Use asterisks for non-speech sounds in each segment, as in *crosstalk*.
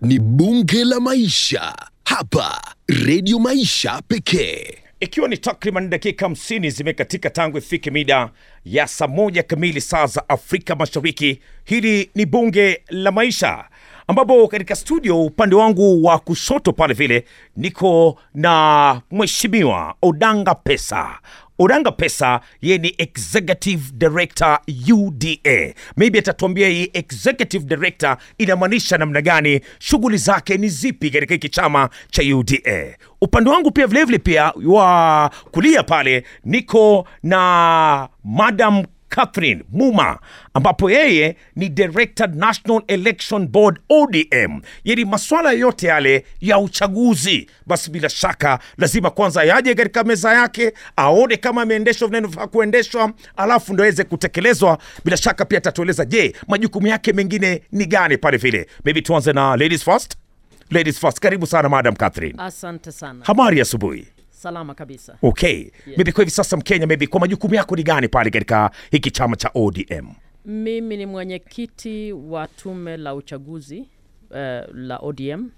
ni bunge la maisha hapa redio maisha pekee ikiwa ni takriban dakika 50 zimekatika tangu ifike mida ya saa moja kamili saa za Afrika Mashariki. Hili ni bunge la maisha, ambapo katika studio upande wangu wa kushoto pale vile niko na mheshimiwa Odanga Pesa. Odanga Pesa yeye ni executive director UDA. Maybe atatuambia hii executive director inamaanisha namna gani, shughuli zake ni zipi katika hiki chama cha UDA. Upande wangu pia vilevile pia wa kulia pale niko na Madam Catherine Muma ambapo yeye ni Director National Election Board ODM. Yani maswala yote yale ya uchaguzi, basi bila shaka lazima kwanza yaje katika meza yake, aone kama ameendeshwa vinavyofaa kuendeshwa, alafu ndo aweze kutekelezwa. Bila shaka pia atatueleza, je, majukumu yake mengine ni gani pale vile. Maybe tuanze na ladies first. Ladies first, karibu sana Madam Catherine. Asante sana. Habari asubuhi. Salama kabisa. Okay. Yes. Maybe kwa hivi sasa Mkenya, maybe kwa majukumu yako ni gani pale katika hiki chama cha ODM? Mimi ni mwenyekiti wa tume la uchaguzi uh, la ODM.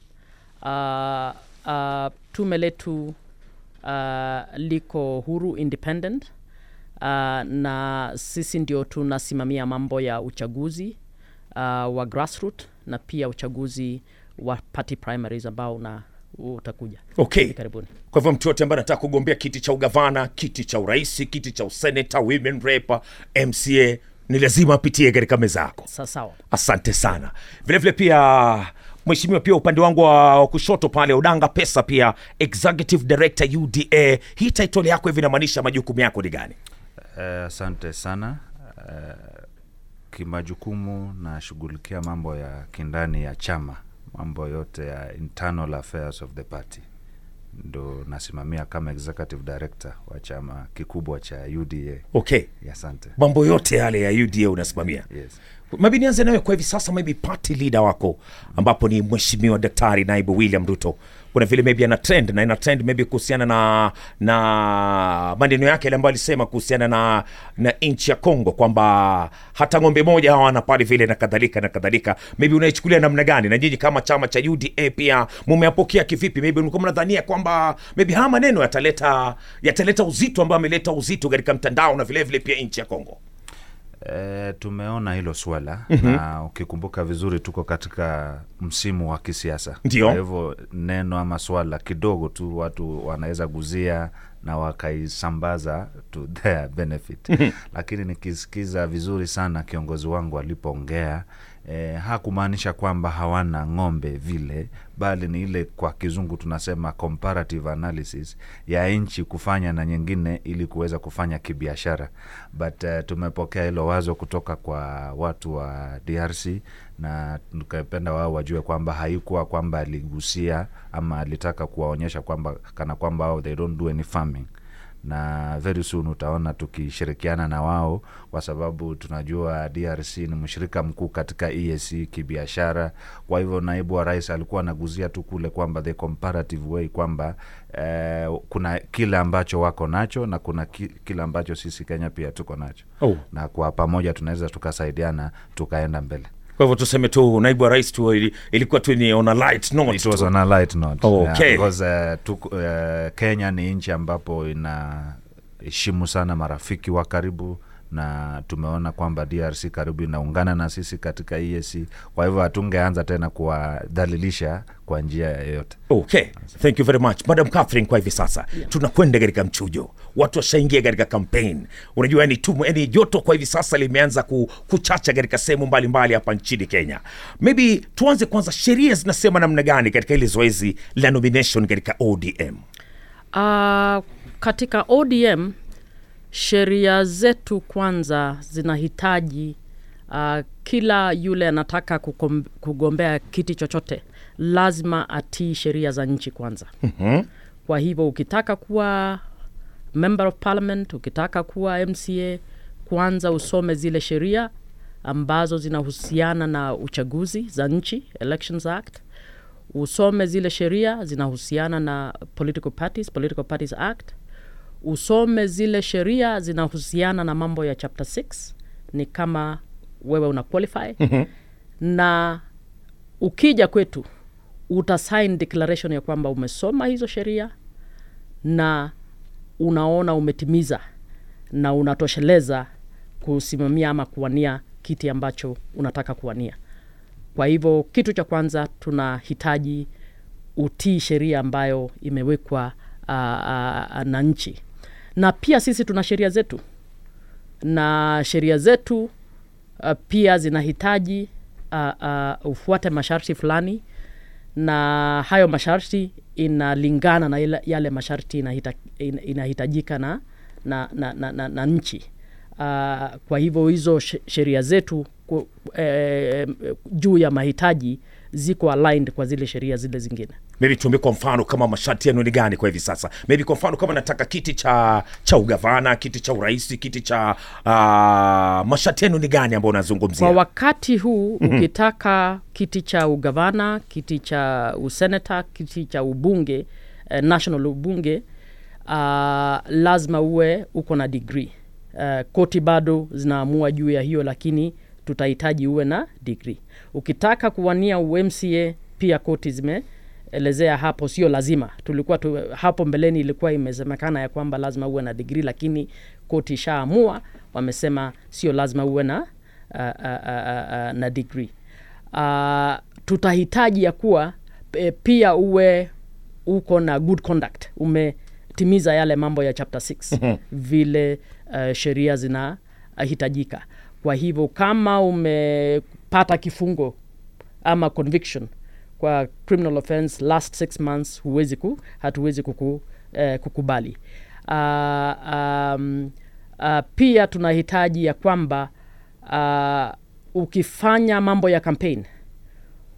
Uh, uh, tume letu uh, liko huru independent uh, na sisi ndio tunasimamia mambo ya uchaguzi uh, wa grassroot na pia uchaguzi wa party primaries ambao una utakuja Okay. karibuni. Kwa hivyo mtu yote ambaye anataka kugombea kiti cha ugavana, kiti cha urais, kiti cha useneta, women rep, MCA ni lazima apitie katika meza yako. Sawa. Asante sana. Vilevile pia mheshimiwa, pia upande wangu wa kushoto pale Odanga Pesa, pia executive director UDA. Hii title yako hivi inamaanisha majukumu yako ni gani? Asante Asante sana. uh, kimajukumu nashughulikia mambo ya kindani ya chama, mambo yote ya internal affairs of the party, ndo nasimamia kama executive director wa chama kikubwa cha UDA. Okay, Asante. mambo yote yale ya UDA unasimamia. Yes. Maybe nianze nawe kwa hivi sasa, maybe party leader wako ambapo ni mheshimiwa Daktari Naibu William Ruto, kuna vile maybe ana trend na ina trend maybe kuhusiana na na maneno yake ile ambayo alisema kuhusiana na na nchi ya Kongo kwamba hata ng'ombe moja hawana pale vile na kadhalika na kadhalika. Maybe unaichukulia namna gani, na nyinyi kama chama cha UDA pia mumeyapokea kivipi? Maybe mlikuwa mnadhania kwamba maybe haya maneno yataleta yataleta uzito ambao ameleta uzito katika mtandao na vile vile pia nchi ya Kongo. E, tumeona hilo swala mm-hmm. na ukikumbuka vizuri tuko katika msimu wa kisiasa. Kwa hivyo neno ama swala kidogo tu watu wanaweza guzia na wakaisambaza to *laughs* their benefit. Lakini nikisikiza vizuri sana kiongozi wangu alipoongea eh, hakumaanisha kwamba hawana ng'ombe vile bali ni ile kwa kizungu tunasema comparative analysis ya nchi kufanya na nyingine ili kuweza kufanya kibiashara. But uh, tumepokea hilo wazo kutoka kwa watu wa drc na tukapenda wao wajue kwamba haikuwa kwamba aligusia ama alitaka kuwaonyesha kwamba kana kwamba wao they don't do any farming na very soon utaona tukishirikiana na wao kwa sababu tunajua drc ni mshirika mkuu katika EAC kibiashara. Kwa hivyo naibu wa rais alikuwa anaguzia tu kule kwamba the comparative way kwamba eh, kuna kile ambacho wako nacho na kuna kile ambacho sisi kenya pia tuko nacho. Oh. na kwa pamoja tunaweza tukasaidiana tukaenda mbele Kwa hivyo tuseme tu naibu wa rais tu ili- ilikuwa tu ni on a light note It was on a light note. Oh, Yeah, because, uh, tuko- uh, Kenya ni nchi ambapo inaheshimu sana marafiki wa karibu na tumeona kwamba DRC karibu inaungana na sisi katika EAC. Kwa hivyo hatungeanza tena kuwadhalilisha kwa njia yoyote. Okay, thank you very much Madam Catherine. Kwa hivi sasa tunakwenda katika mchujo, watu washaingia katika campaign. Unajua yani tumu, yani joto kwa hivi sasa limeanza kuchacha katika sehemu mbalimbali hapa nchini Kenya. Maybe tuanze kwanza, sheria zinasema namna gani katika ile zoezi la nomination katika ODM? Uh, katika ODM sheria zetu kwanza zinahitaji uh, kila yule anataka kukom, kugombea kiti chochote lazima atii sheria za nchi kwanza. mm-hmm. Kwa hivyo ukitaka kuwa member of parliament, ukitaka kuwa MCA, kwanza usome zile sheria ambazo zinahusiana na uchaguzi za nchi, Elections Act usome zile sheria zinahusiana na political parties, political parties act usome zile sheria zinahusiana na mambo ya chapter 6 ni kama wewe una qualify. Mm-hmm. na ukija kwetu utasign declaration ya kwamba umesoma hizo sheria na unaona umetimiza na unatosheleza kusimamia ama kuwania kiti ambacho unataka kuwania. Kwa hivyo kitu cha kwanza tunahitaji utii sheria ambayo imewekwa uh, uh, na nchi na pia sisi tuna sheria zetu. Na sheria zetu uh, pia zinahitaji uh, uh, ufuate masharti fulani. Na hayo masharti inalingana na ile, yale masharti inahita, in, inahitajika na, na, na, na, na, na nchi. Uh, kwa hivyo hizo sheria zetu ku, eh, juu ya mahitaji ziko aligned kwa zile sheria zile zingine maybe tuambie kwa mfano kama masharti yenu ni gani kwa hivi sasa? Maybe kwa mfano kama nataka kiti cha cha ugavana kiti cha urais kiti cha uh, masharti yenu ni gani ambao unazungumzia? Kwa wakati huu mm-hmm. ukitaka kiti cha ugavana kiti cha useneta kiti cha ubunge eh, national ubunge uh, lazima uwe uko na digri uh, koti bado zinaamua juu ya hiyo lakini tutahitaji uwe na degree. Ukitaka kuwania umca pia koti zimeelezea hapo sio lazima. Tulikuwa tu, hapo mbeleni ilikuwa imesemekana ya kwamba lazima uwe na digrii, lakini koti ishaamua wamesema sio lazima uwe na uh, uh, uh, uh, na digrii. uh, tutahitaji ya kuwa e, pia uwe uko na good conduct. Umetimiza yale mambo ya chapter 6 vile uh, sheria zinahitajika. Kwa hivyo kama umepata kifungo ama conviction kwa criminal offense last six months huwezi ku, hatuwezi kuku, eh, kukubali. Uh, um, uh, pia tunahitaji ya kwamba uh, ukifanya mambo ya campaign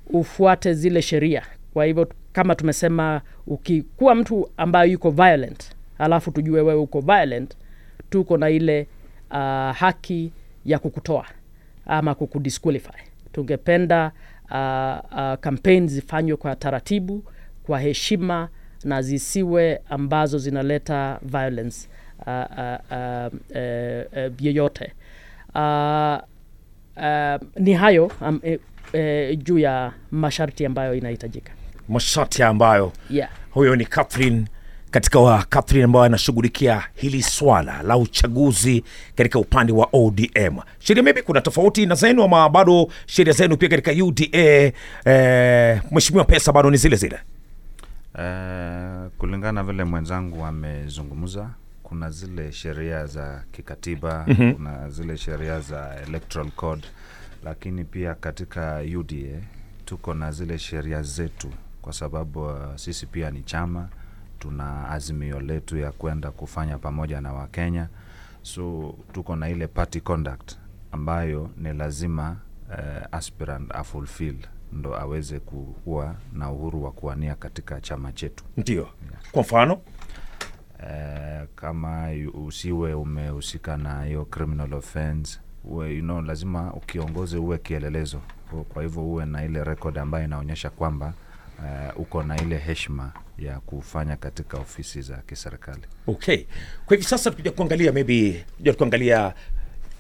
ufuate zile sheria. Kwa hivyo kama tumesema ukikuwa mtu ambayo yuko violent alafu tujue wewe uko violent tuko na ile uh, haki ya kukutoa ama kukudisqualify. Tungependa uh, uh, zifanywe kwa taratibu kwa heshima na zisiwe ambazo zinaleta violence uh, uh, uh, uh, uh, yoyote. Uh, uh, ni hayo um, uh, uh, juu ya masharti ambayo inahitajika. Masharti ambayo. Yeah. huyo ni Catherine katika wa Catherine ambayo anashughulikia hili swala la uchaguzi katika upande wa ODM. Sheria maybe kuna tofauti na zenu ama bado sheria zenu pia katika UDA eh, mheshimiwa pesa bado ni zile zile? Eh, kulingana vile mwenzangu amezungumza kuna zile sheria za kikatiba mm-hmm. kuna zile sheria za electoral code lakini pia katika uda tuko na zile sheria zetu kwa sababu uh, sisi pia ni chama tuna azimio letu ya kwenda kufanya pamoja na wakenya. So tuko na ile party conduct ambayo ni lazima uh, aspirant afulfill ndo aweze kuwa na uhuru wa kuwania katika chama chetu. Ndio. Kwa mfano? Uh, kama usiwe umehusika na hiyo criminal offense uwe, you know, lazima ukiongozi uwe kielelezo. Kwa- kwa hivyo uwe na ile record ambayo inaonyesha kwamba uh, uko na ile heshima ya kufanya katika ofisi za kiserikali okay. Kwa hivi sasa tukija kuangalia maybe tukija kuangalia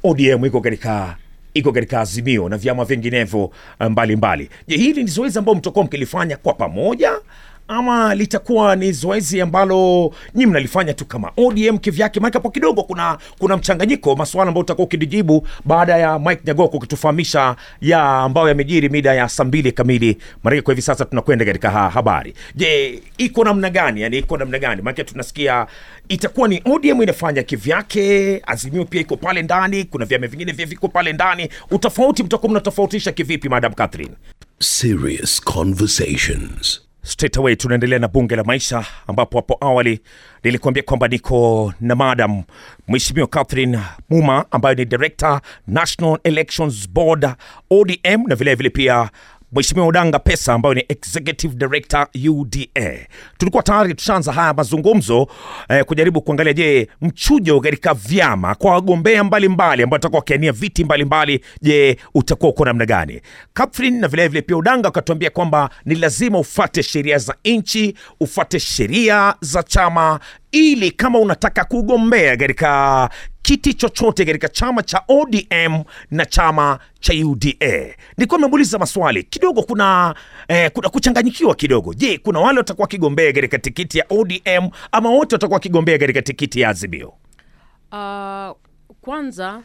ODM iko katika iko katika Azimio na vyama vinginevyo uh, mbalimbali. Je, hili ni zoezi ambalo mtakuwa mkilifanya kwa pamoja ama litakuwa ni zoezi ambalo nyi mnalifanya tu kama ODM kivyake? Maanake hapo kidogo kuna kuna mchanganyiko, maswala ambayo utakuwa ukijibu baada ya Mike Nyagoko kutufahamisha ya ambayo yamejiri mida ya saa mbili kamili. Maanake kwa hivi sasa tunakwenda katika ha habari. Je, iko namna gani? Yani iko namna gani? Maanake tunasikia itakuwa ni ODM inafanya kivyake, Azimio pia iko pale ndani, kuna vyama vingine vya viko pale ndani. Utofauti mtakuwa mnatofautisha kivipi, Madam Catherine? Serious conversations. Straight away tunaendelea na bunge la maisha ambapo hapo awali nilikuambia kwamba niko na madam mheshimiwa catherine muma ambayo ni director national elections board odm na vilevile vile pia mheshimiwa udanga pesa ambayo ni executive director uda tulikuwa tayari tushaanza haya mazungumzo eh, kujaribu kuangalia je mchujo katika vyama kwa wagombea mbalimbali ambao watakuwa wakiania viti mbalimbali je utakuwa uko namna gani? Catherine na vilevile pia udanga ukatuambia kwamba ni lazima ufate sheria za nchi ufate sheria za chama ili kama unataka kugombea katika kiti chochote katika chama cha ODM na chama cha UDA. Nilikuwa nimemuuliza maswali kidogo, kuna eh, kuna kuchanganyikiwa kidogo. Je, kuna wale watakuwa wakigombea katika tikiti ya ODM ama wote watakuwa wakigombea katika tikiti ya Azimio? Uh, kwanza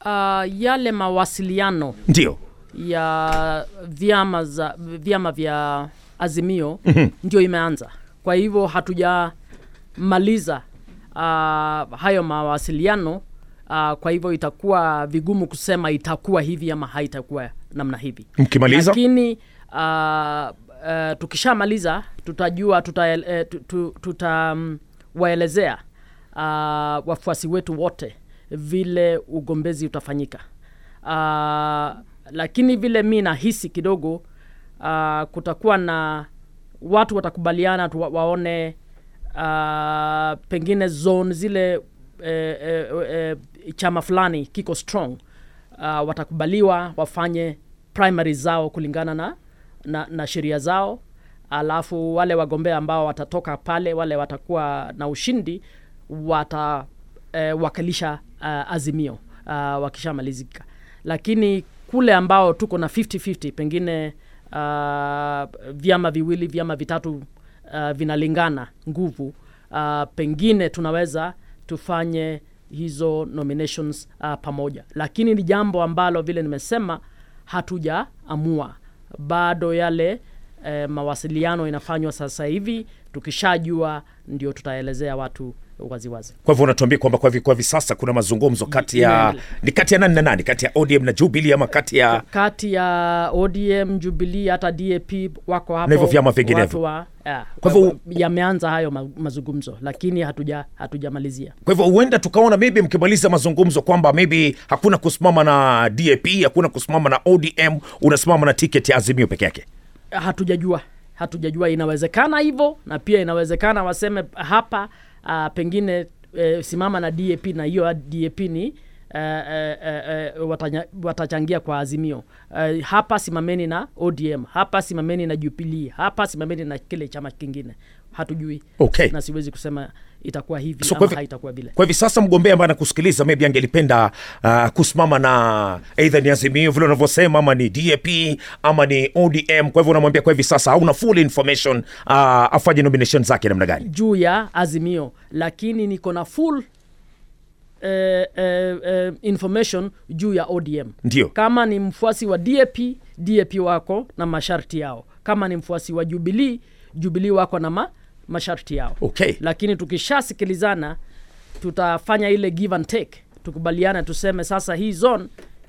uh, yale mawasiliano Ndio. ya vyama za vyama vya Azimio ndio imeanza. Kwa hivyo hatujamaliza uh, hayo mawasiliano uh, kwa hivyo itakuwa vigumu kusema itakuwa hivi ama haitakuwa namna hivi. Mkimaliza? Lakini uh, uh, tukishamaliza tutajua tutawaelezea tuta, tuta, um, uh, wafuasi wetu wote vile ugombezi utafanyika. Uh, lakini vile mi nahisi kidogo uh, kutakuwa na watu watakubaliana tu waone uh, pengine zone zile eh, eh, eh, chama fulani kiko strong uh, watakubaliwa wafanye primary zao kulingana na, na, na sheria zao. Alafu wale wagombea ambao watatoka pale wale watakuwa na ushindi watawakilisha uh, azimio uh, wakishamalizika. Lakini kule ambao tuko na 50-50 pengine uh, vyama viwili vyama vitatu uh, vinalingana nguvu. Uh, pengine tunaweza tufanye hizo nominations uh, pamoja. Lakini ni jambo ambalo vile nimesema hatujaamua. Bado yale eh, mawasiliano inafanywa sasa hivi. Tukishajua ndio tutaelezea watu waziwazi. Kwa hivyo unatuambia kwamba kwa hivi kwa hivi sasa kuna mazungumzo kati ya ni kati ya nani na nani, kati ya ODM na Jubilee ama kati ya kati ya ODM, Jubilee hata DAP wako hapo Na hivyo vyama vinginevyo. Yeah, Kwa hivyo- yameanza hayo ma- mazungumzo lakini hatuja hatujamalizia. Kwa hivyo huenda tukaona maybe mkimaliza mazungumzo kwamba maybe hakuna kusimama na DAP, hakuna kusimama na ODM, unasimama na tiketi ya Azimio peke yake. hatujajua hatujajua inawezekana hivyo na pia inawezekana waseme hapa uh, pengine uh, simama na dap na hiyo dap ni uh, uh, uh, watanya, watachangia kwa azimio uh, hapa simameni na odm hapa simameni na Jubilee, hapa simameni na kile chama kingine hatujui Okay. na siwezi kusema itakuwa hivi So ama haitakuwa vile Kwa hivi sasa mgombea ambaye anakusikiliza maybe angelipenda uh, kusimama na aidha ni Azimio vile unavyosema ama ni DAP ama ni ODM. Kwa hivyo unamwambia kwa hivi sasa hauna full information uh, afanye nomination zake namna gani? juu ya azimio lakini niko na full eh, eh, eh, information juu ya odm Ndio. kama ni mfuasi wa dap dap wako na masharti yao kama ni mfuasi wa jubilii jubilii wako na ma, masharti yao Okay. lakini tukishasikilizana tutafanya ile give and take tukubaliane tuseme sasa hii zone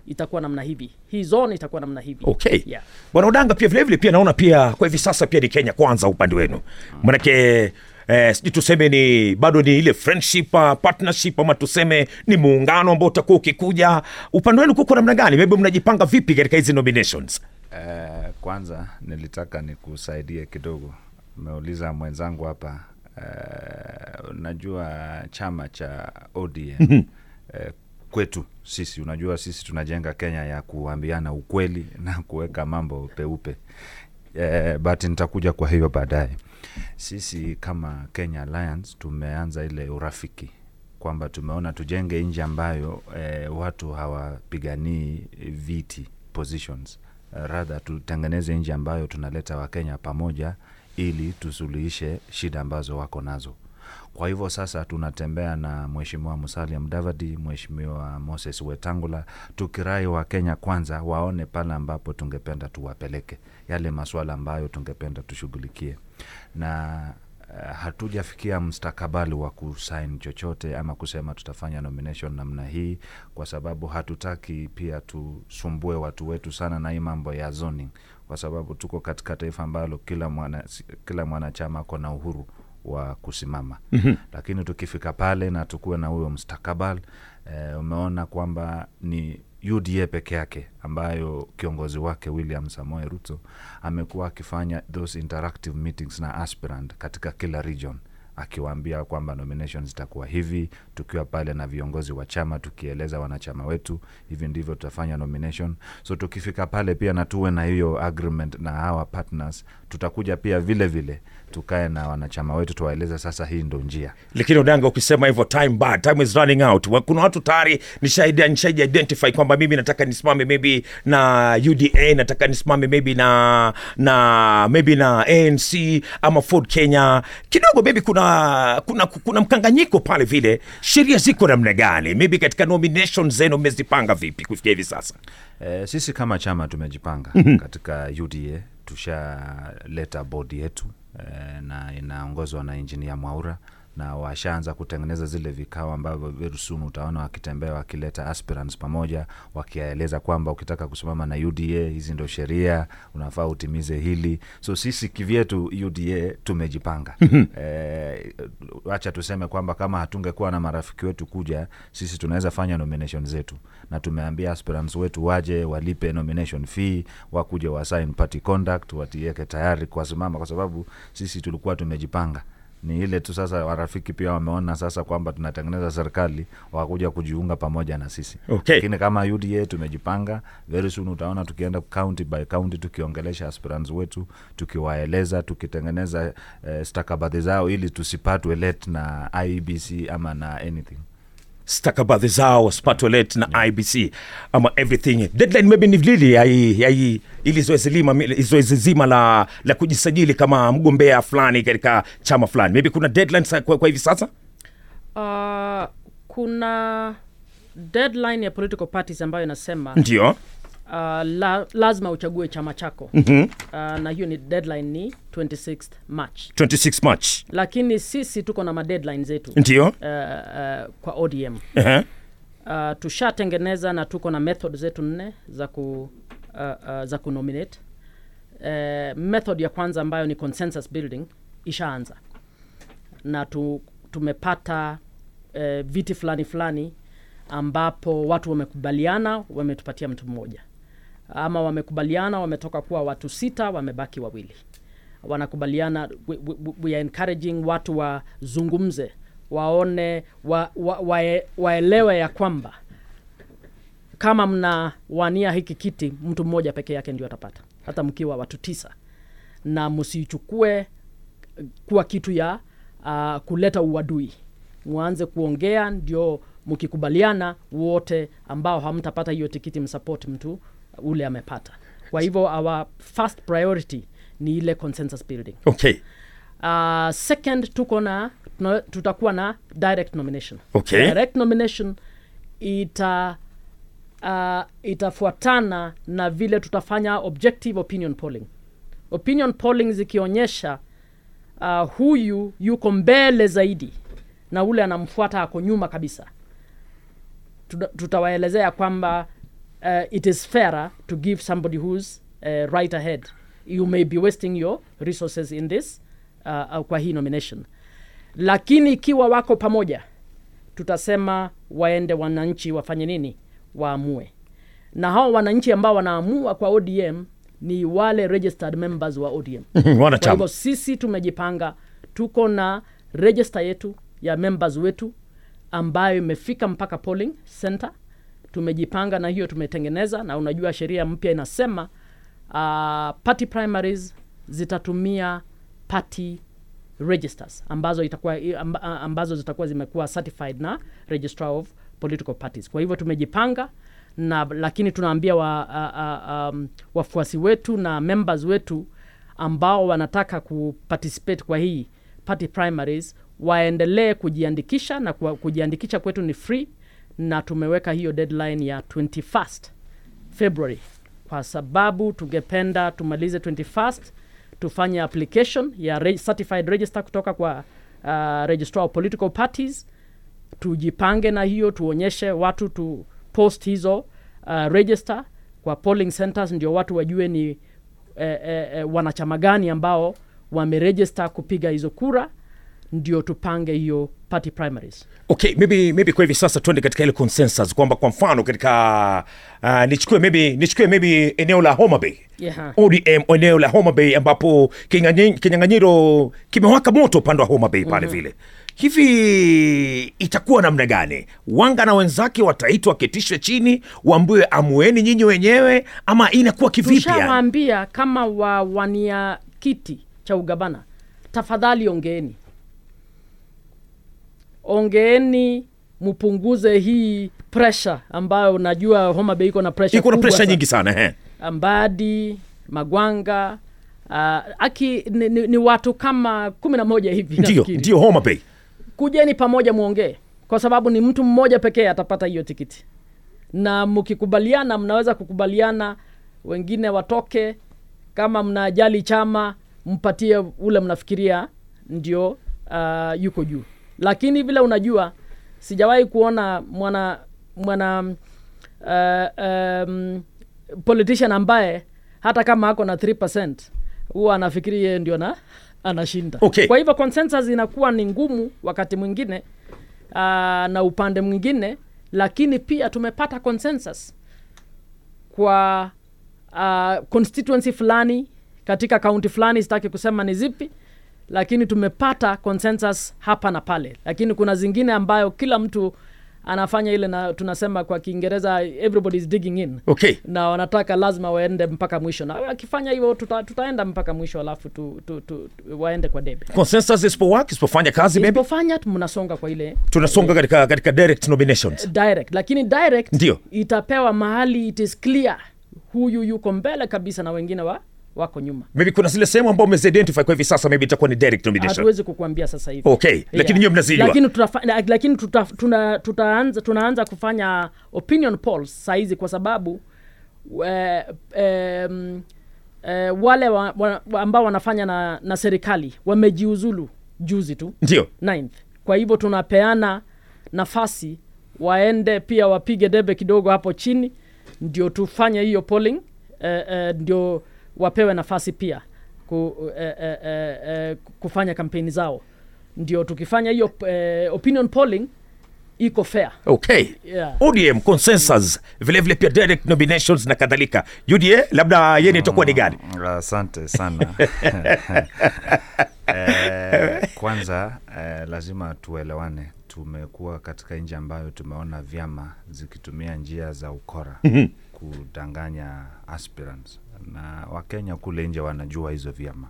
itakuwa namna hivi hii zone itakuwa namna hivi Okay. yeah. Bwana Udanga pia vilevile pia naona pia kwa hivi sasa pia ni Kenya kwanza upande wenu. Manake eh, sijui tuseme ni bado ni ile friendship uh, partnership ama tuseme ni muungano ambao utakuwa ukikuja upande wenu kuko namna gani? Maybe mnajipanga vipi katika hizi nominations? Eh, kwanza nilitaka nikusaidie kidogo. Umeuliza mwenzangu hapa eh, unajua chama cha ODM eh, kwetu sisi, unajua sisi tunajenga Kenya ya kuambiana ukweli na kuweka mambo peupe eh, but nitakuja kwa hiyo baadaye. Sisi kama Kenya Alliance tumeanza ile urafiki kwamba tumeona tujenge nchi ambayo eh, watu hawapiganii viti positions. Rather tutengeneze nchi ambayo tunaleta wakenya pamoja ili tusuluhishe shida ambazo wako nazo kwa hivyo sasa tunatembea na mheshimiwa musalia Mudavadi, mheshimiwa moses wetangula tukirai wa kenya kwanza waone pale ambapo tungependa tuwapeleke yale masuala ambayo tungependa tushughulikie. Na uh, hatujafikia mstakabali wa kusain chochote ama kusema tutafanya nomination namna hii kwa sababu hatutaki pia tusumbue watu wetu sana na hii mambo ya zoning kwa sababu tuko katika taifa ambalo kila mwana, kila mwanachama ako na uhuru wa kusimama mm-hmm. lakini tukifika pale na tukuwe na huyo mstakabal eh, umeona kwamba ni uda peke yake ambayo kiongozi wake william samoe ruto amekuwa akifanya those interactive meetings na aspirant katika kila region akiwaambia kwamba nomination zitakuwa hivi, tukiwa pale na viongozi wa chama tukieleza wanachama wetu hivi ndivyo tutafanya nomination. So tukifika pale pia na tuwe na hiyo agreement na hawa partners, tutakuja pia vile vile tukae na wanachama wetu tuwaeleze sasa, hii ndo njia lakini Odanga, ukisema hivyo time bad, time is running out. Kuna watu tayari nishaidi nishaidi identify kwamba mimi nataka nisimame maybe na UDA, nataka nisimame maybe na na maybe na ANC ama Ford Kenya. Kidogo maybe kuna kuna kuna mkanganyiko pale vile. Sheria ziko namna gani? Maybe katika nomination zenu mmezipanga vipi kufikia hivi sasa? Eh, sisi kama chama tumejipanga katika UDA, tushaleta bodi yetu eh, na inaongozwa na injinia Mwaura na washaanza kutengeneza zile vikao ambavyo very soon utaona wakitembea wakileta aspirants pamoja wakiaeleza kwamba ukitaka kusimama na UDA hizi ndo sheria unafaa utimize hili. So sisi kivyetu UDA tumejipanga. *laughs* e, tuseme kwamba kama hatungekuwa na marafiki wetu kuja, sisi tunaweza fanya nomination zetu, na tumeambia aspirants wetu waje walipe nomination fee, wakuje wasign party conduct, watieke tayari kuwasimama, kwa sababu sisi tulikuwa tumejipanga ni ile tu sasa warafiki pia wameona sasa kwamba tunatengeneza serikali wakuja kujiunga pamoja na sisi Okay. lakini kama UDA tumejipanga very soon utaona tukienda county by county tukiongelesha aspirants wetu tukiwaeleza tukitengeneza eh, stakabadhi zao ili tusipatwe let na IEBC ama na anything stakabadhi zao spatolet na IBC ama everything. Deadline maybe ni lili ya hii- ili zoezi lima zoezi zima la, la kujisajili kama mgombea fulani katika chama fulani. Maybe kuna deadline kwa, kwa hivi sasa? Uh, kuna deadline ya political parties ambayo inasema ndio uh, la, lazima uchague chama chako. Mm-hmm. uh, na hiyo ni deadline ni 26 March, 26 march. Lakini sisi tuko na madeadline zetu ndio. uh, uh, kwa ODM uh-huh. uh, tushatengeneza na tuko na method zetu nne za ku uh, uh, za kunominate uh, method ya kwanza ambayo ni consensus building ishaanza. Na tu, tumepata uh, viti fulani fulani ambapo watu wamekubaliana wametupatia mtu mmoja ama wamekubaliana wametoka kuwa watu sita wamebaki wawili. Wanakubaliana we, we, we are encouraging watu wazungumze waone wa, wa, wa, waelewe ya kwamba kama mnawania hiki kiti mtu mmoja peke yake ndio atapata hata mkiwa watu tisa. Na msichukue kuwa kitu ya uh, kuleta uadui. Mwanze kuongea ndio mkikubaliana wote ambao hamtapata hiyo tikiti msapoti mtu ule amepata. Kwa hivyo our first priority ni ile consensus building. Okay. Uh, second tuko na tutakuwa na direct nomination. Okay. direct nomination ita uh, itafuatana na vile tutafanya objective opinion polling. Opinion polling zikionyesha uh, huyu yuko mbele zaidi na ule anamfuata ako nyuma kabisa. Tutawaelezea kwamba uh, it is fairer to give somebody who's uh, right ahead. You may be wasting your resources in this uh, uh, kwa hii nomination. Lakini ikiwa wako pamoja tutasema waende wananchi wafanye nini? Waamue. Na hao wananchi ambao wanaamua kwa odm ni wale registered members wa odm *laughs* kwa hivyo sisi tumejipanga tuko na register yetu ya members wetu ambayo imefika mpaka polling center tumejipanga na hiyo tumetengeneza na unajua sheria mpya inasema uh, party primaries zitatumia party registers ambazo itakuwa ambazo zitakuwa zimekuwa certified na registrar of political parties. Kwa hivyo tumejipanga na lakini tunaambia wa, uh, uh, um, wafuasi wetu na members wetu ambao wanataka kuparticipate kwa hii party primaries waendelee kujiandikisha na kujiandikisha kwetu ni free na tumeweka hiyo deadline ya 21st february. Kwa sababu tungependa tumalize 21st tufanye application ya re certified register kutoka kwa uh, registrar of political parties. Tujipange na hiyo tuonyeshe watu tu post hizo uh, register. Kwa polling centers ndio watu wajue ni eh, eh, eh, wanachama gani ambao wameregister kupiga hizo kura ndio tupange hiyo party primaries. Okay maybe, maybe kwa hivi sasa tuende katika ile consensus kwamba kwa mfano katika uh, nichukue maybe nichukue maybe eneo la Homa Bay. Yeah. ODM eneo la Homa Bay ambapo kinyang'anyiro kimewaka moto upande wa Homa Bay pale vile. Hivi itakuwa namna gani? Wanga na wenzake wataitwa waketishwe chini waambiwe amueni nyinyi wenyewe ama inakuwa kivipi tushawaambia kama wawania kiti cha ugavana tafadhali ongeeni ongeeni mpunguze hii pressure ambayo unajua homa bay iko na pressure iko na pressure nyingi sana he. Mbadi, Magwanga uh, aki ni, ni, ni watu kama kumi na moja hivi ndio ndio Homa Bay Kujeni pamoja muongee, kwa sababu ni mtu mmoja pekee atapata hiyo tikiti, na mkikubaliana, mnaweza kukubaliana, wengine watoke. Kama mnajali chama, mpatie ule mnafikiria ndio uh, yuko juu. Lakini vile unajua, sijawahi kuona mwana mwana uh, um, politician ambaye hata kama ako na 3% huwa anafikiri yeye ndio na anashinda. Okay. Kwa hivyo consensus inakuwa ni ngumu wakati mwingine uh, na upande mwingine, lakini pia tumepata consensus kwa uh, constituency fulani katika kaunti fulani, sitaki kusema ni zipi, lakini tumepata consensus hapa na pale, lakini kuna zingine ambayo kila mtu anafanya ile na tunasema kwa Kiingereza everybody is digging in. Okay. Na wanataka lazima waende mpaka mwisho, na akifanya hivyo tuta, tutaenda mpaka mwisho, alafu tu, tu, tu, waende kwa debe. consensus isipowak isipofanya kazi maybe Isipofanya mnasonga kwa ile tunasonga katika katika direct nominations. Direct, lakini direct Ndio. itapewa mahali it is clear huyu yuko mbele kabisa na wengine wa, wako nyuma. maybe kuna zile sehemu ambao umeziidentify kwa hivi sasa maybe itakuwa ni direct nomination Hatuwezi kukuambia sasa hivi Okay, lakini nyinyi mnazijua. lakini, tutafa, lakini tuta, tuna, tutaanza, tunaanza kufanya opinion polls saizi kwa sababu eh, em, eh, wale wa, wa, ambao wanafanya na, na serikali wamejiuzulu juzi tu ndio 9th. Kwa hivyo tunapeana nafasi waende pia wapige debe kidogo hapo chini, ndio tufanye hiyo polling eh, eh, ndio wapewe nafasi pia ku, eh, eh, eh, eh, kufanya kampeni zao. Ndio tukifanya hiyo eh, opinion polling iko fair. okay. Yeah. odm consensus vile vile pia direct nominations na kadhalika. Uda labda yeni itakuwa ni gani? Asante sana. *laughs* *laughs* Eh, kwanza eh, lazima tuelewane. Tumekuwa katika nchi ambayo tumeona vyama zikitumia njia za ukora kudanganya aspirants. Na wakenya kule nje wanajua hizo vyama.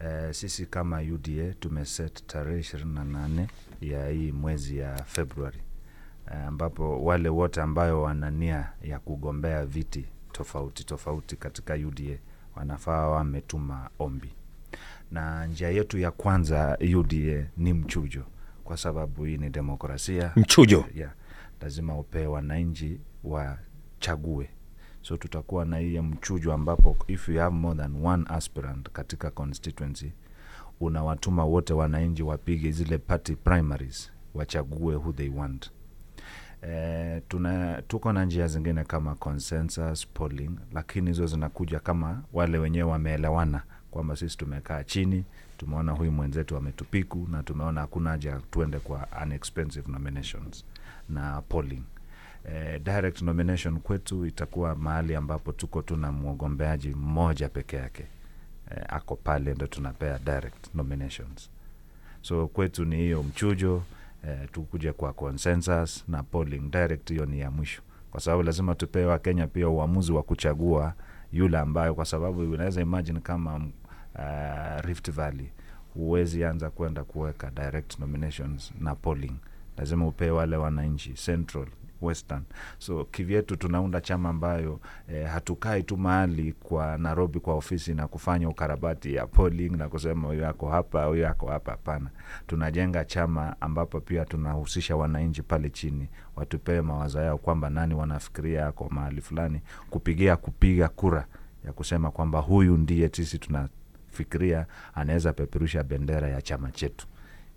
E, sisi kama uda tumeset tarehe 28 ya hii mwezi ya februari ambapo ambapo wale wote ambayo wana nia ya kugombea viti tofauti tofauti katika uda wanafaa wametuma ombi. Na njia yetu ya kwanza uda ni mchujo kwa sababu hii ni demokrasia. Mchujo? Yeah, lazima upee wananchi wachague so tutakuwa na hiyo mchujo ambapo if you have more than one aspirant katika constituency unawatuma wote wananchi wapige zile party primaries wachague who they want. Eh, tuna tuko na njia zingine kama consensus polling lakini hizo zinakuja kama wale wenyewe wameelewana kwamba sisi tumekaa chini tumeona huyu mwenzetu ametupiku na tumeona hakuna haja tuende kwa unexpensive nominations na polling eh, direct nomination kwetu itakuwa mahali ambapo tuko tuna mgombeaji mmoja peke yake. Eh, ako pale ndo tunapea direct nominations. So kwetu ni hiyo mchujo eh, tukuja kwa consensus na polling direct hiyo ni ya mwisho. Kwa sababu lazima tupee wakenya pia uamuzi wa kuchagua yule ambayo kwa sababu unaweza imagine kama uh, rift valley huwezi anza kwenda kuweka direct nominations na polling. Lazima upee wale wananchi central western. So kivyetu tunaunda chama ambayo eh, hatukai tu mahali kwa nairobi kwa ofisi na kufanya ukarabati ya polling na kusema huyo ako hapa huyo ako hapa. Hapana. Tunajenga chama ambapo pia tunahusisha wananchi pale chini watupewe mawazo yao kwamba nani wanafikiria ako mahali fulani kupigia kupiga kura ya kusema kwamba huyu ndiye sisi tunafikiria anaweza peperusha bendera ya chama chetu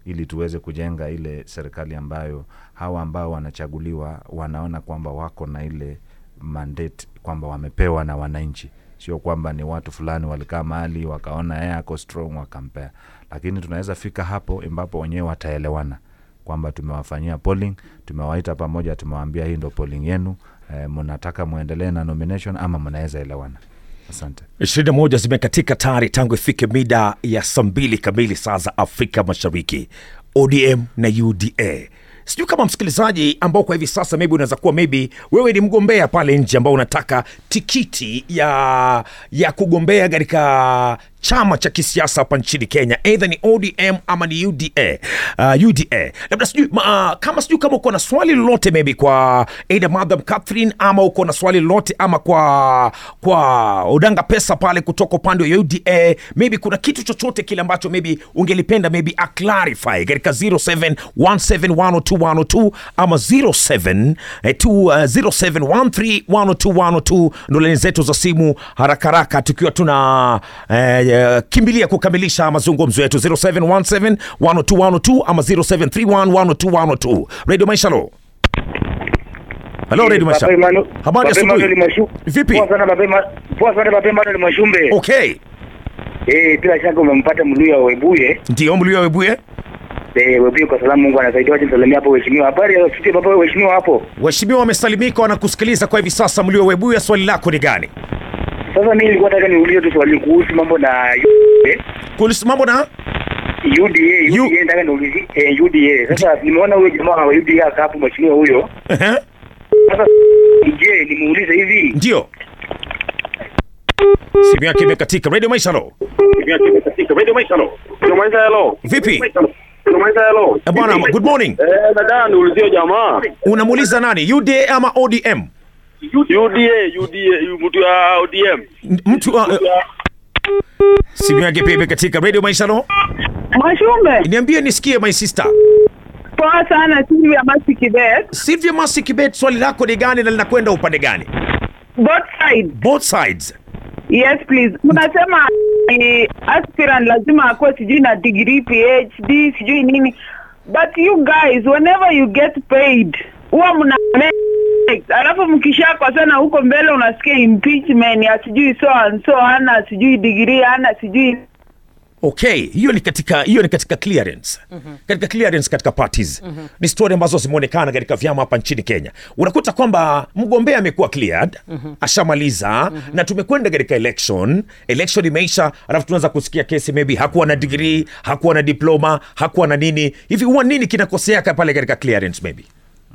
ili tuweze kujenga ile serikali ambayo hawa ambao wanachaguliwa wanaona kwamba wako na ile mandate kwamba wamepewa na wananchi. Sio kwamba ni watu fulani walikaa mahali wakaona yeye ako strong wakampea. Lakini tunaweza fika hapo ambapo wenyewe wataelewana kwamba tumewafanyia polling tumewaita pamoja tumewaambia hii ndo polling yenu e, mnataka muendelee na nomination ama mnaweza elewana asante 21 zimekatika tayari tangu ifike mida ya saa mbili kamili saa za Afrika Mashariki. ODM na UDA. Sijui kama msikilizaji ambao kwa hivi sasa maybe unaweza kuwa maybe wewe ni mgombea pale nje ambao unataka tikiti ya ya kugombea katika chama cha kisiasa hapa nchini Kenya, aidha ni ODM ama ni UDA. Uh, UDA. Labda sijui uh, kama sijui kama uko na swali lolote maybe kwa aidha Madam Catherine ama uko na swali lolote ama kwa kwa Odanga Pesa pale kutoka upande wa UDA, maybe kuna kitu chochote kile ambacho maybe ungelipenda maybe a clarify katika 0717102102 ama 07 eh, uh, 0713102102 ndo laini zetu za simu haraka haraka tukiwa tuna eh, eh, kimbilia kukamilisha mazungumzo yetu 0717102102 ama 0731102102 Radio Maisha lo Hello Radio Maisha. Habari asubuhi. Vipi? Poa sana Baba poa sana Baba Emmanuel Mashumbe. Okay. Eh, bila shaka umempata Mluya Webuye. Ndio Mluya webuye. Eh, Webuye kwa salamu Mungu anasaidia wacha nisalimie hapo waheshimiwa. Habari ya sisi baba waheshimiwa hapo. Waheshimiwa wamesalimika wanakusikiliza kwa hivi sasa mlio webuye swali lako ni gani? Sasa mimi nilikuwa nataka niulize tu swali kuhusu mambo na Kuhusu mambo na UDA, U- UDA nataka niulize eh, UDA. Sasa nimeona huyo jamaa wa UDA hapa hapo mheshimiwa huyo. Eh. Sasa je, nimuulize hivi. Ndio. Simu yake imekatika. Radio Maisha lo. Simu yake imekatika. Radio Maisha lo. Radio Maisha lo. Vipi? Bwana, good morning. Eh, dada niulizie jamaa. Unamuuliza nani? UDA ama ODM? UDA, UDA, mtu ya ODM. Mtu uh, simu yake pepe katika Radio Maisha no? Mwashumbe, Niambie nisikie my sister. poa sana Sylvia Masi Kibet. Sylvia Masi Kibet, swali lako ni gani na linakwenda upande gani? Both sides. Both sides. Yes please. Mnasema aspirant lazima akuwe sijui na degree PhD sijui nini. But you guys whenever you get paid huwa mna alafu mkishakosana huko mbele unasikia impeachment asijui so and so ana sijui degree ana sijui Okay, hiyo ni katika hiyo ni katika clearance. Katika clearance katika parties. Ni story ambazo zimeonekana katika vyama hapa nchini Kenya. Unakuta kwamba mgombea amekuwa cleared, ashamaliza na tumekwenda katika election, election imeisha, alafu tunaanza kusikia kesi maybe hakuwa na degree, hakuwa na diploma, hakuwa na nini. Hivi huwa nini kinakoseaka pale katika clearance maybe?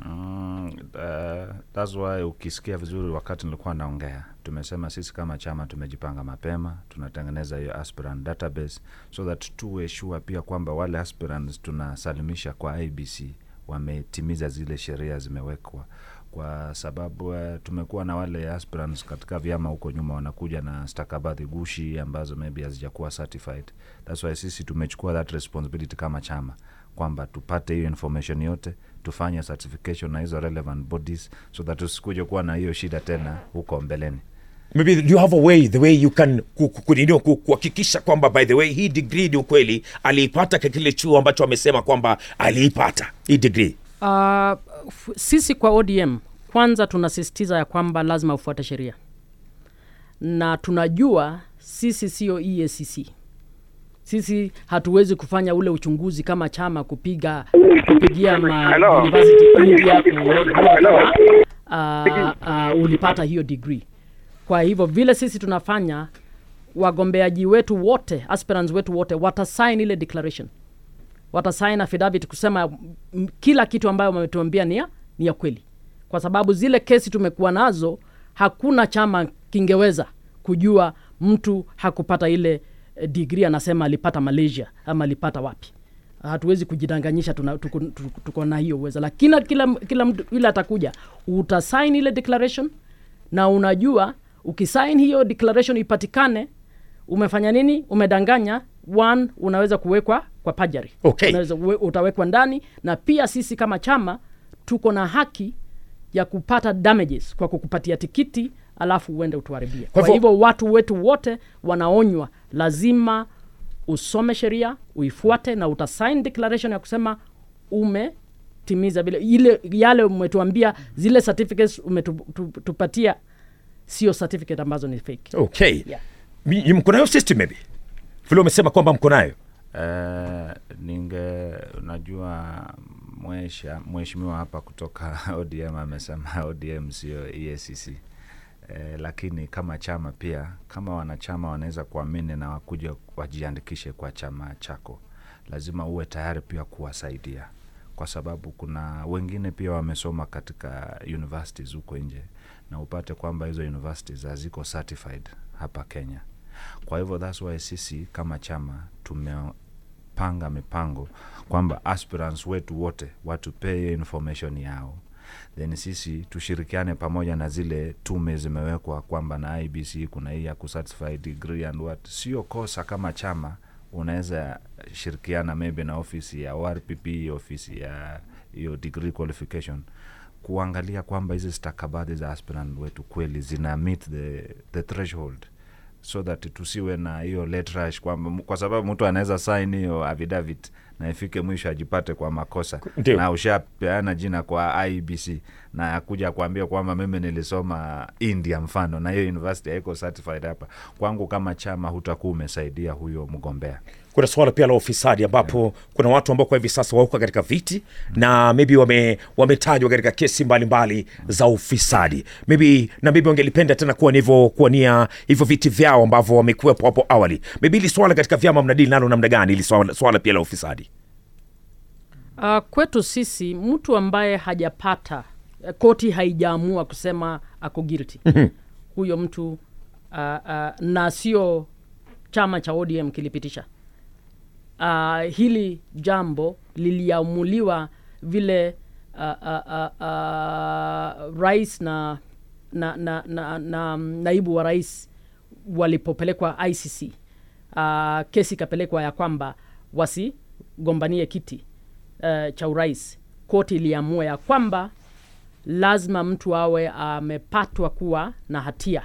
Mm, uh, that's why ukisikia vizuri wakati nilikuwa naongea. Tumesema sisi kama chama tumejipanga mapema tunatengeneza hiyo aspirant database so that tuwe sure pia kwamba wale aspirants tunasalimisha kwa ibc wametimiza zile sheria zimewekwa. Kwa sababu uh, tumekuwa na wale aspirants katika vyama huko nyuma wanakuja na stakabadhi gushi ambazo maybe hazijakuwa certified. Thats why sisi tumechukua that responsibility kama chama kwamba tupate hiyo information yote tufanye certification na hizo relevant bodies so that usikuje kuwa na hiyo shida tena huko mbeleni. Maybe you have a way the way you can ku- ku- ku- ku- kuhakikisha kwamba by the way hii degree ni ukweli aliipata kwa kile chuo ambacho amesema kwamba aliipata hii degree. Uh, f- sisi kwa ODM kwanza tunasisitiza ya kwamba lazima ufuate sheria, na tunajua sisi sio EACC. Sisi hatuwezi kufanya ule uchunguzi kama chama kupiga kupigia ma university India kujua uh, uh, ulipata hiyo degree. Kwa hivyo vile sisi tunafanya, wagombeaji wetu wote, aspirants wetu wote watasign ile declaration. Watasign affidavit kusema kila kitu ambayo wametuambia ni ya, ni ya kweli, kwa sababu zile kesi tumekuwa nazo, hakuna chama kingeweza kujua mtu hakupata ile degree anasema alipata Malaysia ama alipata wapi. Hatuwezi kujidanganyisha tuna, tuko, tuko, na hiyo uwezo, lakini kila, kila mtu yule atakuja utasign ile declaration na unajua ukisign hiyo declaration ipatikane umefanya nini umedanganya one unaweza kuwekwa kwa pajari Okay. unaweza utawekwa ndani na pia sisi kama chama tuko na haki ya kupata damages kwa kukupatia tikiti alafu uende utuharibie. Kwa kwa hivyo- watu wetu wote wanaonywa. Lazima usome sheria uifuate na utasign declaration ya kusema umetimiza vile. Ile yale umetuambia zile certificates umetupatia sio certificate ambazo ni fake. Okay. Yeah. Mko nayo system maybe? Vile umesema kwamba mko nayo. Uh, ninge unajua mwesha mheshimiwa hapa kutoka *laughs* ODM amesema ODM sio EACC. Eh, lakini kama chama pia kama wanachama wanaweza kuamini na wakuja wajiandikishe kwa chama chako, lazima uwe tayari pia kuwasaidia, kwa sababu kuna wengine pia wamesoma katika universities huko nje na upate kwamba hizo universities haziko certified hapa Kenya. Kwa hivyo that's why sisi kama chama tumepanga mipango kwamba aspirants wetu wote watupee information yao then sisi tushirikiane pamoja na zile tume zimewekwa kwamba na IBC kuna hii ya kusatisfy degree and what. Sio kosa kama chama unaweza shirikiana maybe na ofisi ya ORPP, ofisi ya hiyo degree qualification kuangalia kwamba hizi stakabadhi za aspirant wetu kweli zina meet the, the threshold so that tusiwe na hiyo letrash kwamba kwa sababu mtu anaweza sign hiyo affidavit na ifike mwisho ajipate kwa makosa Ndiyo. na ushapeana jina kwa IBC na akuja kuambia kwamba mimi nilisoma India mfano na hiyo university haiko certified hapa. Kwangu kama chama hutakuwa umesaidia huyo mgombea. Kuna swala pia la ufisadi ambapo kuna watu ambao kwa hivi sasa wauka katika viti na maybe wame, wametajwa katika kesi mbalimbali za ufisadi. Maybe na maybe wangelipenda tena kuwa nivyo kuwania hivyo viti vyao ambavyo wamekuwepo hapo awali. Maybe ili swala katika vyama mnadili nalo namna gani ili swala, swala pia la ufisadi? Uh, kwetu sisi mtu ambaye hajapata koti haijaamua kusema ako guilty. Huyo mtu uh, uh, na sio chama cha ODM kilipitisha. Uh, hili jambo liliamuliwa vile uh, uh, uh, uh, rais na, na, na, na, na naibu wa rais walipopelekwa ICC uh, kesi ikapelekwa ya kwamba wasigombanie kiti uh, cha urais. Koti iliamua ya kwamba lazima mtu awe amepatwa kuwa na hatia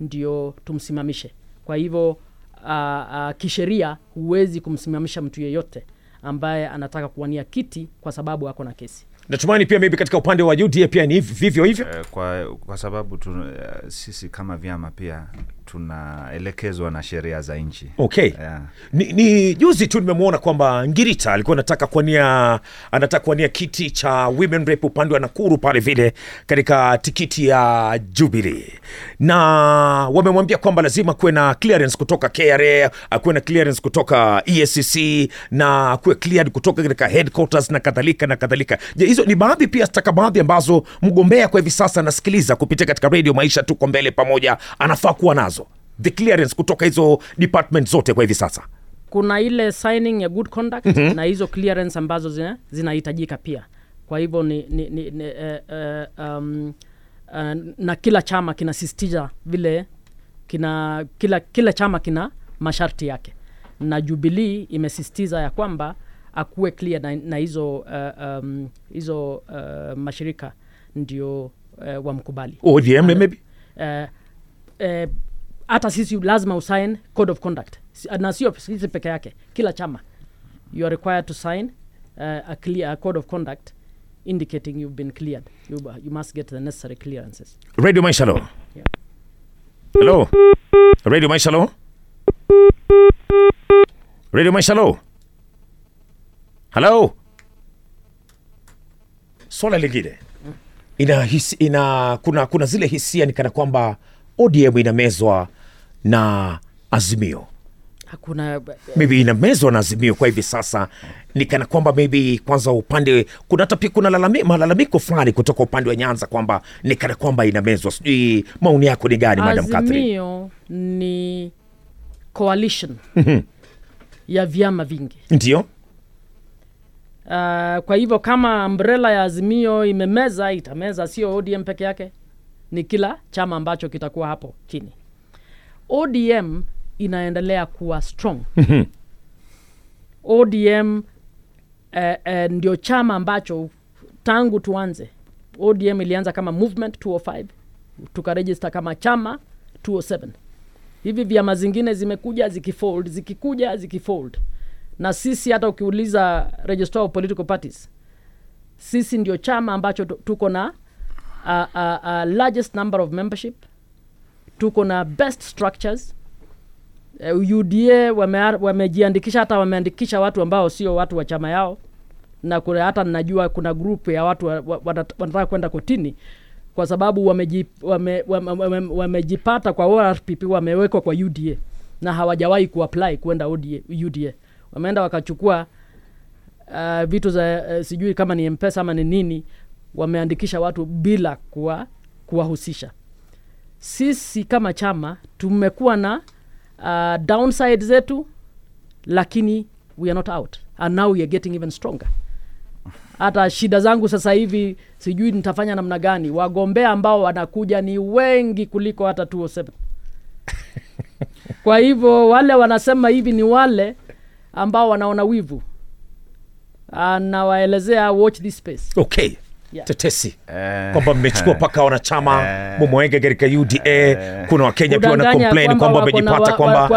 ndio tumsimamishe. Kwa hivyo uh, uh, kisheria huwezi kumsimamisha mtu yeyote ambaye anataka kuwania kiti kwa sababu ako na kesi. Natumaini pia maybe katika upande wa UDA pia ni vivyo hivyo. Eh, kwa, kwa sababu tu, uh, sisi kama vyama pia tunaelekezwa na sheria za nchi. Okay. Yeah. ni, ni juzi tu nimemwona kwamba ngirita alikuwa anataka kuania anataka kuania kiti cha women rep upande wa nakuru pale vile katika tikiti ya jubilee. Na wamemwambia kwamba lazima kuwe na clearance kutoka kra akuwe na clearance kutoka EACC na akuwe cleared kutoka katika headquarters na kadhalika na kadhalika. Je hizo ni baadhi pia stakabadhi ambazo mgombea kwa hivi sasa anasikiliza kupitia katika radio maisha tuko mbele pamoja anafaa kuwa nazo the clearance kutoka hizo department zote kwa hivi sasa. Kuna ile signing ya good conduct mm-hmm. na hizo clearance ambazo zina- zinahitajika pia. Kwa hivyo ni, ni, ni, ni uh, uh, um, uh, na kila chama kinasisitiza vile kina kila, kila chama kina masharti yake. Na jubilii imesisitiza ya kwamba akuwe clear na, na hizo uh, um, hizo uh, mashirika ndio uh, wamkubali. ODM maybe? uh, eh, hata sisi lazima usign code of conduct. Na sio sisi peke yake kila chama. You are required to sign uh, a, clear, a code of conduct indicating you've been cleared. You, you must get the necessary clearances. Radio maisha lo Yeah. hello? Radio maisha lo radio maisha lo hello? Swala lingine. Ina, his, ina kuna, kuna zile hisia ni kana kwamba odm inamezwa na azimio. Hakuna maybe inamezwa na azimio kwa hivi sasa. Nikana kwamba maybe kwanza upande kuna hata pia kuna lalami, malalamiko fulani kutoka upande wa nyanza kwamba nikana kwamba inamezwa. Sijui maoni yako ni gani madam Catherine? Azimio ni coalition ya vyama vingi. Ndio. Uh, kwa hivyo kama umbrella ya azimio imemeza itameza sio odm peke yake. Ni kila chama ambacho kitakuwa hapo chini odm inaendelea kuwa strong. Odm eh, eh, ndio chama ambacho tangu tuanze odm ilianza kama movement 205 tukarejista kama chama 207 hivi vyama zingine zimekuja zikifold zikikuja zikifold. Na sisi hata ukiuliza registrar of political parties sisi ndio chama ambacho tuko na uh, uh, uh, largest number of membership tuko na best structures. Uh, uda wame- wamejiandikisha hata wameandikisha watu ambao sio watu wa chama yao. Na kuna hata najua kuna grupu ya watu wa- wa- wanataka kwenda kotini kwa sababu wamejipata wame- wame- wame- kwa ORPP wamewekwa kwa UDA na hawajawahi kuapply kwenda UDA wameenda wakachukua uh, vitu za uh, sijui kama ni mpesa ama ni nini wameandikisha watu bila kuwa kuwahusisha sisi kama chama tumekuwa na uh, downside zetu lakini we are not out. And now we are getting even stronger. Hata shida zangu sasa hivi sijui nitafanya namna gani. Wagombea ambao wanakuja ni wengi kuliko hata 207 kwa hivyo wale wanasema hivi ni wale ambao wanaona wivu. Anawaelezea watch this space. Okay Yeah. tetesi. Eh, kwamba mmechukua mpaka wanachama Eh. katika uda kuna wakenya pia wana complain kwamba wako wamejipata kwamba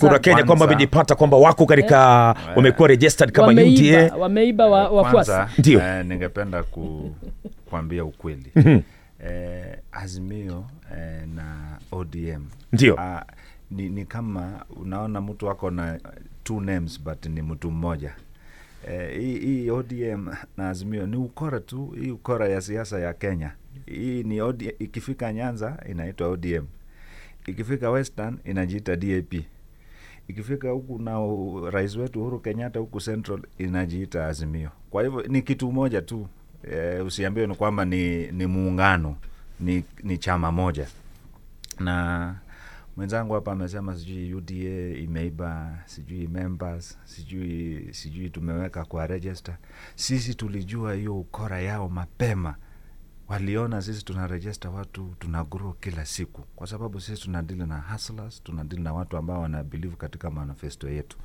kuna wakenya kwamba wamejipata kwamba wako katika wamekuwa registered kama wameiba, uda wameiba wa, wafuasi. Ndio. eh, ningependa ku, *laughs* kuambia ukweli. Eh, azimio eh, na odm Ndio. ah, ni, ni kama unaona mtu ako na two names but ni mtu mmoja. eh, hii eh, odm na azimio ni ukora tu hii ukora ya siasa ya kenya hii ni ODM, ikifika nyanza inaitwa odm ikifika western inajiita dap ikifika huku na rais wetu Uhuru Kenyatta huku Central inajiita Azimio. Kwa hivyo ni kitu moja tu eh, usiambiwe ni kwamba ni, ni muungano ni, ni chama moja. Na mwenzangu hapa amesema sijui UDA imeiba sijui members sijui sijui tumeweka kwa register. Sisi tulijua hiyo ukora yao mapema. Waliona sisi tuna register watu tuna grow kila siku. Kwa sababu sisi tunadili na hustlers tunadili na watu ambao wana believe katika manifesto yetu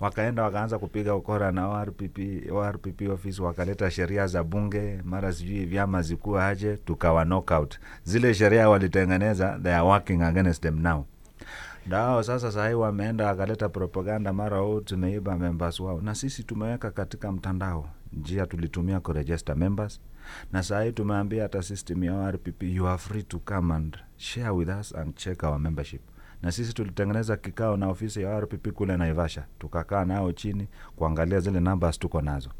wakaenda wakaanza kupiga ukora na ORPP, ORPP office wakaleta sheria za bunge mara sijui vyama zikuwa aje tukawa knockout. Zile sheria walitengeneza they are working against them now. Dao sasa sahii wameenda wakaleta propaganda mara huu tumeiba members wao. Na sisi tumeweka katika mtandao njia tulitumia kuregister members. Na sahii tumeambia hata system ya ORPP you are free to come and share with us and check our membership na sisi tulitengeneza kikao na ofisi ya RPP kule Naivasha tukakaa nao chini kuangalia zile numbers tuko nazo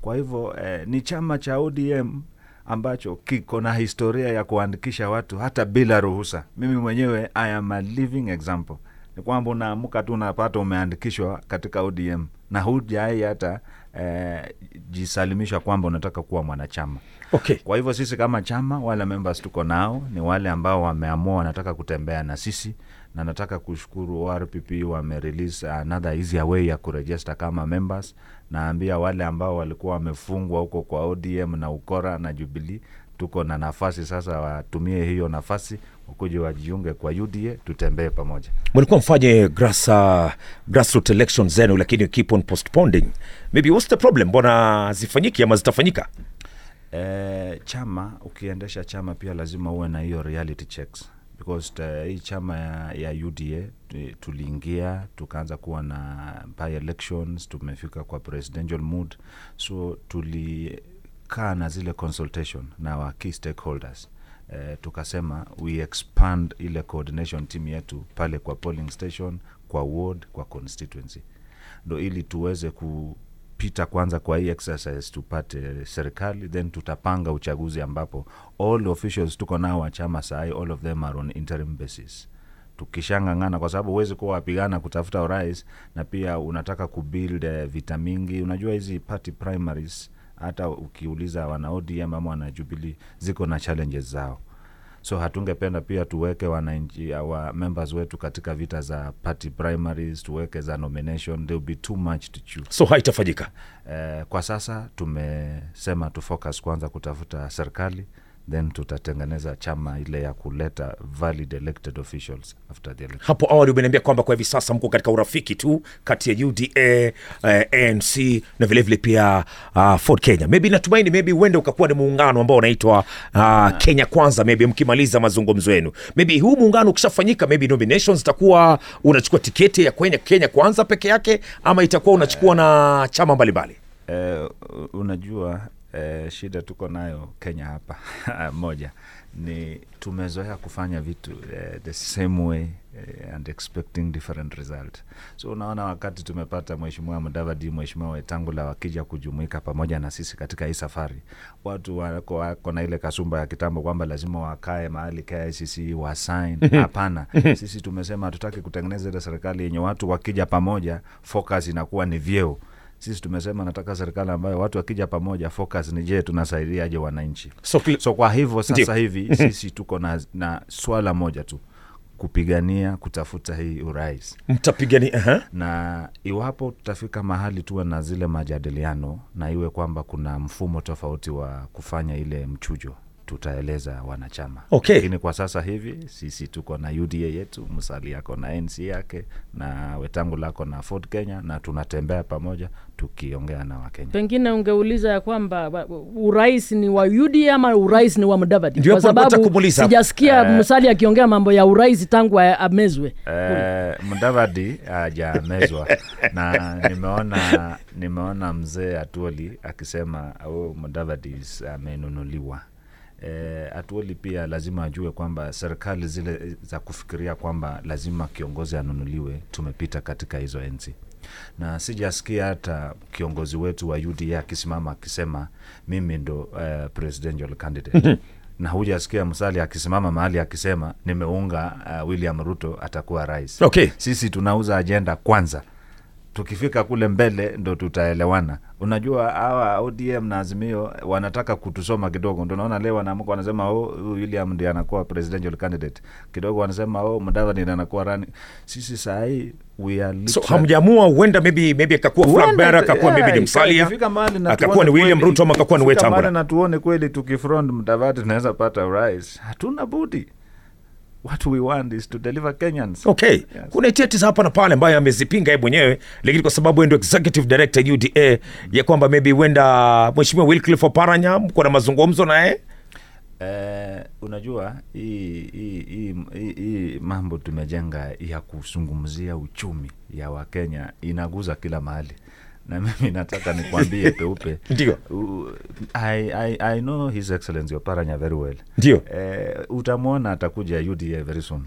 kwa hivyo eh, ni chama cha ODM ambacho kiko na historia ya kuandikisha watu hata bila ruhusa. Mimi mwenyewe I am a living example. Ni kwamba unaamka tu unapata umeandikishwa katika ODM na hujai hata eh, jisalimisha kwamba unataka kuwa mwanachama. okay Kwa hivyo sisi kama chama, wale members tuko nao ni wale ambao wameamua wanataka kutembea na sisi, na nataka kushukuru ORPP wamerelease another easy way ya kuregister kama members. Naambia wale ambao walikuwa wamefungwa huko kwa ODM na ukora na Jubilee, tuko na nafasi sasa, watumie hiyo nafasi wakuje wajiunge kwa UDA, tutembee pamoja. mlikuwa mfanye grass, uh, grassroots election zenu lakini keep on postponing maybe what's the problem mbona zifanyiki ama zitafanyika E, chama ukiendesha chama pia lazima uwe na hiyo reality checks because uh, hii chama ya, ya UDA tuliingia tukaanza kuwa na by elections, tumefika kwa presidential mood, so tulikaa na zile consultation na wa key stakeholders. Uh, tukasema we expand ile coordination team yetu pale kwa polling station, kwa ward, kwa constituency. Ndo ili tuweze kupita kwanza kwa hii exercise tupate serikali then tutapanga uchaguzi ambapo all officials tuko nao wa chama sahii all of them are on interim basis. Tukishangangana kwa sababu huwezi kuwa wapigana kutafuta urais na pia unataka kubuild eh, vita mingi. Unajua hizi party primaries hata ukiuliza wana odm ama wana jubilee ziko na challenges zao so hatungependa pia tuweke wananchi wa members wetu katika vita za party primaries tuweke za nomination there will be too much to choose. So haitafanyika. Eh, kwa sasa tumesema tu focus kwanza kutafuta serikali then tutatengeneza chama ile ya kuleta valid elected officials after the election. Hapo awali umeniambia kwamba kwa hivi sasa mko katika urafiki tu kati ya uda eh, anc na vilevile vile pia uh, ford kenya. Maybe natumaini maybe uende ukakuwa ni muungano ambao unaitwa uh, kenya kwanza maybe mkimaliza mazungumzo yenu. Maybe huu muungano ukishafanyika maybe nominations itakuwa unachukua tiketi ya Kenya, kenya kwanza peke yake ama itakuwa unachukua na chama mbalimbali? Eh, unajua Eh, shida tuko nayo Kenya hapa *laughs* moja ni tumezoea kufanya vitu eh, the same way eh, and expecting different result. So unaona wakati tumepata Mheshimiwa Mudavadi, Mheshimiwa Wetangula wakija kujumuika pamoja na sisi katika hii safari, watu wako, wako na ile kasumba ya kitambo kwamba lazima wakae mahali KICC wasign. *laughs* Hapana, sisi tumesema hatutaki kutengeneza ile serikali yenye watu wakija pamoja focus inakuwa ni vyeo sisi tumesema nataka serikali ambayo watu wakija pamoja focus ni je tunasaidiaje wananchi? So, so kwa hivyo sasa hivi *laughs* sisi tuko na, na swala moja tu kupigania kutafuta hii urais. Mtapigania uh-huh. na iwapo tutafika mahali tuwe na zile majadiliano na iwe kwamba kuna mfumo tofauti wa kufanya ile mchujo tutaeleza wanachama Okay. lakini kwa sasa hivi sisi tuko na uda yetu msali yako na nc yake na wetangu lako na ford kenya na tunatembea pamoja tukiongea na wakenya pengine ungeuliza ya kwamba wa- urais ni wa UDA ama urais ni wa Mudavadi, kwa sababu sijasikia uh, Musali akiongea mambo ya urais tangu amezwe. Uh, Mudavadi hajamezwa *laughs* na nimeona nimeona mzee Atuoli akisema oh, Mudavadi is- amenunuliwa. Eh, Atuoli pia lazima ajue kwamba serikali zile za kufikiria kwamba lazima kiongozi anunuliwe tumepita katika hizo enzi na sijasikia hata kiongozi wetu wa UDA akisimama akisema mimi ndo uh, presidential candidate *laughs* na hujasikia Musali akisimama mahali akisema nimeunga uh, William Ruto atakuwa rais. Okay. Sisi tunauza ajenda kwanza, tukifika kule mbele ndo tutaelewana. Unajua hawa ODM na Azimio wanataka kutusoma kidogo, ndo naona leo wanaamka wanasema oh, William ndiye anakuwa presidential candidate, kidogo wanasema oh, Mudavadi ndiye anakuwa rani. Sisi saa hii we are so hamjamua, huenda maybe maybe akakuwa Huenda Flambert akakuwa yeah, maybe ni Musalia akakuwa William Ruto ama akakuwa ni Wetangula na tuone kweli tukifront Mudavadi tunaweza pata urais, hatuna budi. What we want is to deliver Kenyans. okay. Kuna iteti za hapa na pale ambayo amezipinga yeye mwenyewe lakini kwa sababu ndio executive director uda ya kwamba maybe huenda mheshimiwa Wycliffe Oparanya mko na mazungumzo naye Eh, unajua hii hii hii hii- hii mambo tumejenga ya kuzungumzia uchumi ya Wakenya inaguza kila mahali na mimi nataka nikwambie peupe. *laughs* Ndio. I, I, I know his excellence Oparanya very well. Ndio. eh, utamwona atakuja UDA very soon.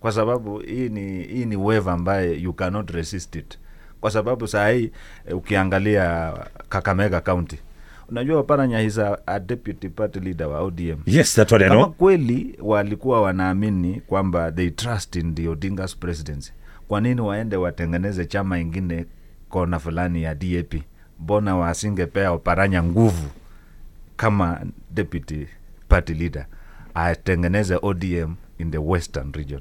Kwa sababu hii ni hii ni wave ambaye you cannot resist it. Kwa sababu saa hii eh, ukiangalia Kakamega County. Unajua Oparanya is a, a deputy party leader wa ODM yes that's what I kama know. kweli walikuwa wanaamini kwamba they trust in the Odinga's presidency, kwa nini waende watengeneze chama ingine kona fulani ya DAP? Mbona wasingepea Oparanya nguvu kama deputy party leader atengeneze ODM in the western region?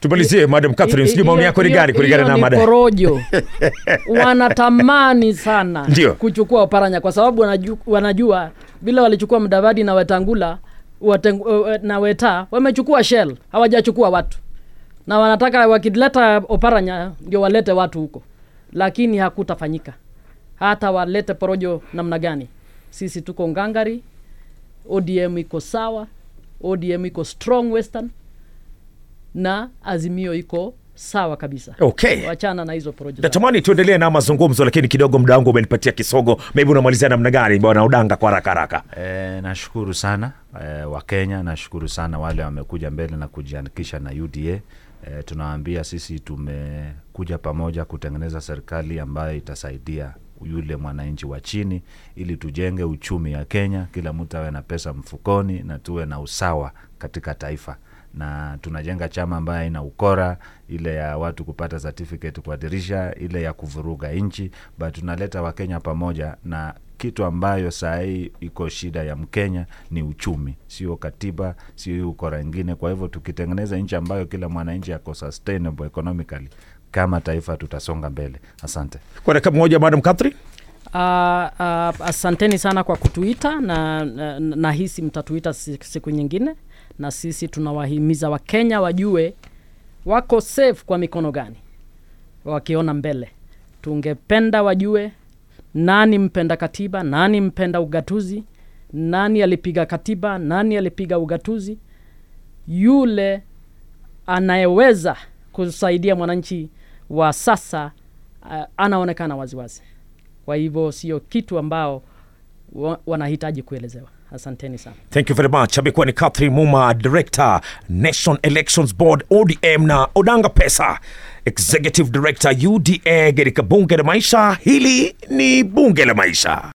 tumalizie madam Catherine sijui maoni yako ni gani kulingana na mada porojo *laughs* wanatamani sana Ndiyo. kuchukua Oparanya kwa sababu wanajua, wanajua bila walichukua Mdavadi na Wetangula wateng, na Weta wamechukua Shell, hawajachukua watu, na wanataka wakileta Oparanya ndio walete watu huko, lakini hakutafanyika. Hata walete porojo namna gani, sisi tuko ngangari. ODM iko sawa, ODM iko strong western na Azimio iko sawa kabisa. Okay. wachana na hizo project. natamani tuendelee na mazungumzo lakini kidogo muda wangu umenipatia kisogo maybe unamalizia namna gani bwana udanga kwa haraka haraka E, nashukuru sana e, Wakenya, nashukuru sana wale wamekuja mbele na kujiandikisha na UDA. E, tunawaambia sisi tumekuja pamoja kutengeneza serikali ambayo itasaidia yule mwananchi wa chini, ili tujenge uchumi ya Kenya, kila mtu awe na pesa mfukoni na tuwe na usawa katika taifa na tunajenga chama ambayo ina ukora, ile ya watu kupata certificate kwa dirisha, ile ya kuvuruga nchi, but tunaleta Wakenya pamoja na kitu ambayo saa hii iko shida ya Mkenya ni uchumi, sio katiba, sio hii ukora ingine. Kwa hivyo tukitengeneza nchi ambayo kila mwananchi ako sustainable economically, kama taifa tutasonga mbele. Asante. kwa dakika moja madam Catherine Uh, uh, asanteni sana kwa kutuita na, na, nahisi mtatuita siku nyingine, na sisi tunawahimiza Wakenya wajue wako safe kwa mikono gani wakiona mbele. Tungependa wajue nani mpenda katiba, nani mpenda ugatuzi, nani alipiga katiba, nani alipiga ugatuzi. Yule anayeweza kusaidia mwananchi wa sasa uh, anaonekana waziwazi kwa hivyo sio kitu ambao wanahitaji kuelezewa. Asanteni sana. Thank you very much. Amekuwa ni Catherine Muma, Director Nation Elections Board ODM, na Odanga Pesa, Executive Director UDA katika bunge la maisha. Hili ni bunge la maisha.